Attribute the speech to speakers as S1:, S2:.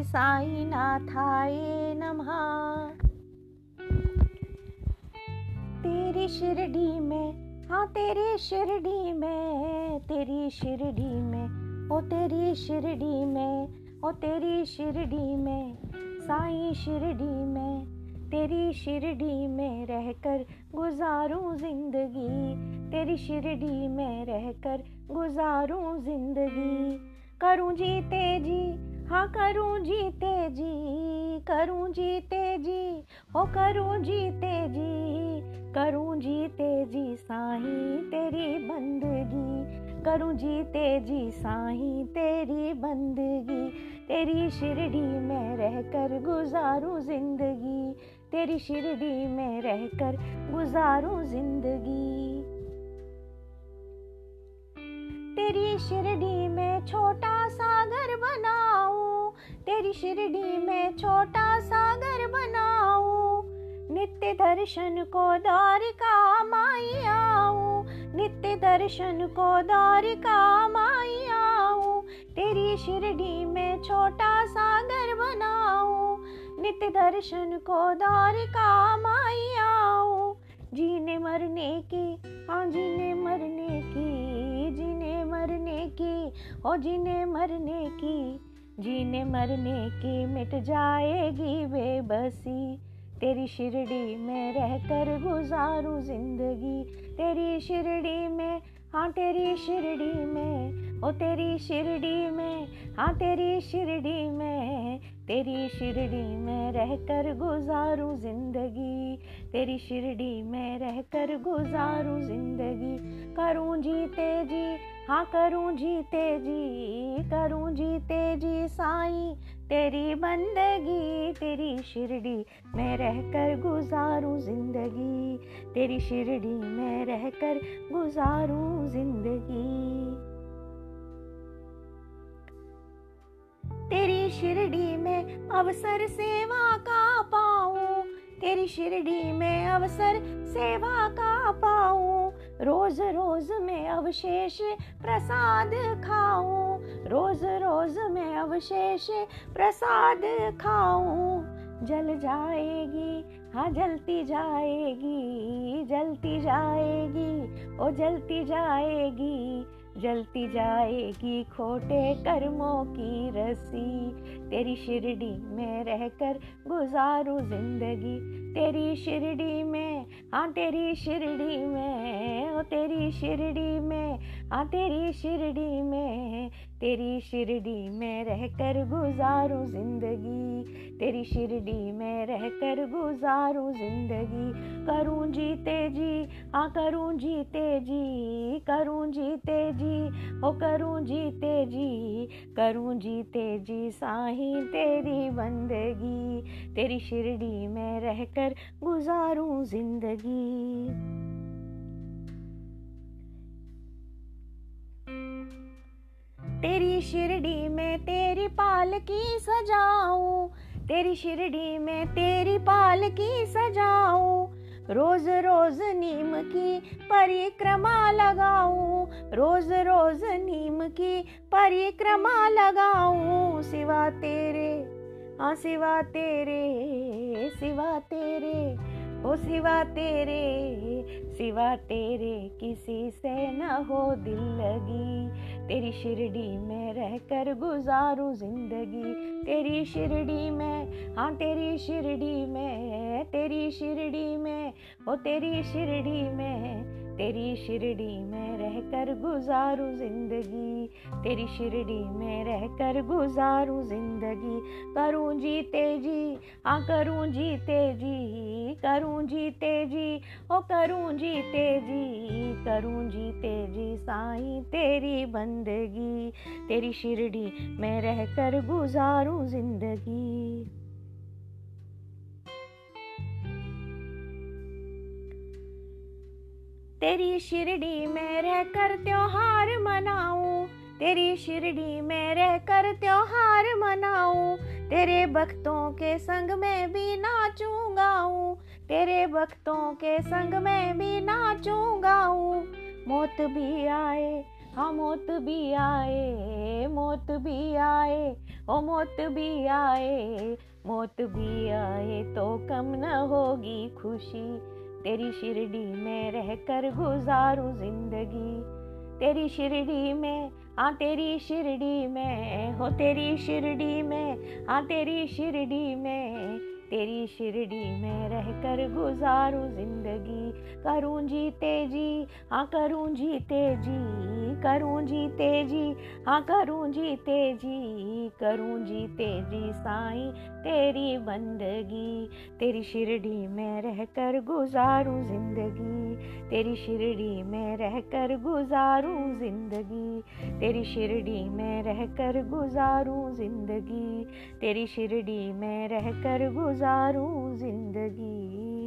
S1: श्री साई नाथाय नमः। तेरी शिरडी में हाँ तेरी शिरडी में, तेरी शिरडी में, ओ तेरी शिरडी में, ओ तेरी शिरडी में, साई शिरडी में, तेरी शिरडी में रहकर गुजारूं ज़िंदगी, तेरी शिरडी में रहकर गुजारूं ज़िंदगी। करूँ जीते जी हाँ करूँ जीते जी करूँ जीते जी हो करूँ जीते जी करूँ जीते जी साईं तेरी बंदगी, करूँ जीते जी साईं तेरी बंदगी, तेरी शिरडी में रहकर गुजारूं ज़िंदगी, तेरी शिरडी में रहकर गुजारूं ज़िंदगी। तेरी शिरडी में छोटा सागर बनाऊँ, तेरी शिरडी में छोटा सा घर बनाऊँ, नित्य दर्शन को द्वारिका माई आऊँ, नित्य दर्शन को द्वारिका माई आऊँ, तेरी शिरडी में छोटा सागर बनाऊँ, नित्य दर्शन को द्वारिका माई आओ जीने मरने की हाँ जीने ओ जीने मरने की, जीने मरने की मिट जाएगी बेबसी तेरी शिरडी में रहकर गुजारूं ज़िंदगी। तेरी शिरडी में हाँ तेरी शिरडी में, ओ तेरी शिरडी में हाँ तेरी शिरडी में, तेरी शिरडी में रहकर गुजारूं ज़िंदगी। तेरी शिरडी में रहकर गुजारूं ज़िंदगी। करूँ जीते जी हाँ करूँ जीते जी करूँ जीते जी साईं। तेरी बंदगी, तेरी शिरडी में रहकर गुजारूं ज़िंदगी। तेरी शिरडी में रहकर गुजारूं ज़िंदगी। तेरी शिरडी में अवसर सेवा का पाऊँ तेरी शिरडी में अवसर सेवा का पाऊँ। रोज रोज में अवशेष प्रसाद खाऊं। रोज रोज में अवशेष प्रसाद खाऊं। जल जाएगी हाँ जलती जाएगी जलती जाएगी, ओ जलती जाएगी। जलती जाएगी खोटे कर्मों की रसी तेरी शिरडी में रहकर गुजारू ज़िंदगी। तेरी शिरडी में हाँ तेरी शिरडी में तेरी शिरडी में हाँ तेरी शिरडी में, तेरी शिरडी में रहकर गुजारूं ज़िंदगी, तेरी शिरडी में रहकर गुजारूं ज़िंदगी। करूँ जीते जी हाँ करूँ जीते जी करूँ जीते जी ओ करूँ जीते जी करूँ जीते जी साही तेरी बंदगी। तेरी शिरडी में रहकर गुजारूं ज़िंदगी। तेरी शिरडी में तेरी पाल की सजाऊं, तेरी शिरडी में तेरी पाल की सजाऊं, रोज रोज नीम की परिक्रमा लगाऊँ, रोज रोज नीम की परिक्रमा लगाऊँ। सिवा तेरे हाँ सिवा तेरे सिवा तेरे ओ सिवा तेरे सिवा तेरे किसी से न हो दिल लगी। तेरी शिरडी में रहकर गुजारू ज़िंदगी। तेरी शिरडी में हाँ तेरी शिरडी में, तेरी शिरडी में, ओ तेरी शिरडी में तेरी शिरडी में रहकर गुजारू ज़िंदगी, तेरी शिरडी में रहकर गुजारू ज़िंदगी। करूँ जी हाँ करूँ जीते जी करूँ जीते जी ओ करूँ जी करूँ जीते जी साईं तेरी बंदगी। तेरी शिरडी में रहकर गुजारू ज़िंदगी। तेरी शिरडी में रहकर त्योहार मनाऊं, तेरी शिरडी में रहकर त्योहार मनाऊं, तेरे भक्तों के संग में भी नाचूं गाऊं तेरे भक्तों के संग में भी नाचूं गाऊं मौत भी आए हाँ मौत भी आए, मौत भी आए, ओ मौत भी आए, मौत भी आए तो कम न होगी खुशी। तेरी शिरडी में रह कर गुजारू ज़िंदगी। तेरी शिरडी में हाँ तेरी शिरडी में, हो तेरी शिरडी में हाँ तेरी शिरडी में। तेरी शिरडी में रह कर गुजारू ज़िंदगी। करूँ जीते जी हाँ करूँ जीते जी करूँ जी तेज़ी हाँ करूँ जी तेज़ी, करूँ जी तेज़ी साईं तेरी बंदगी, तेरी शिरडी में रहकर गुजारूं ज़िंदगी, तेरी शिरडी में रहकर गुजारूं ज़िंदगी, तेरी शिरडी में रहकर गुजारूं ज़िंदगी, तेरी शिरडी में रहकर गुजारूं ज़िंदगी।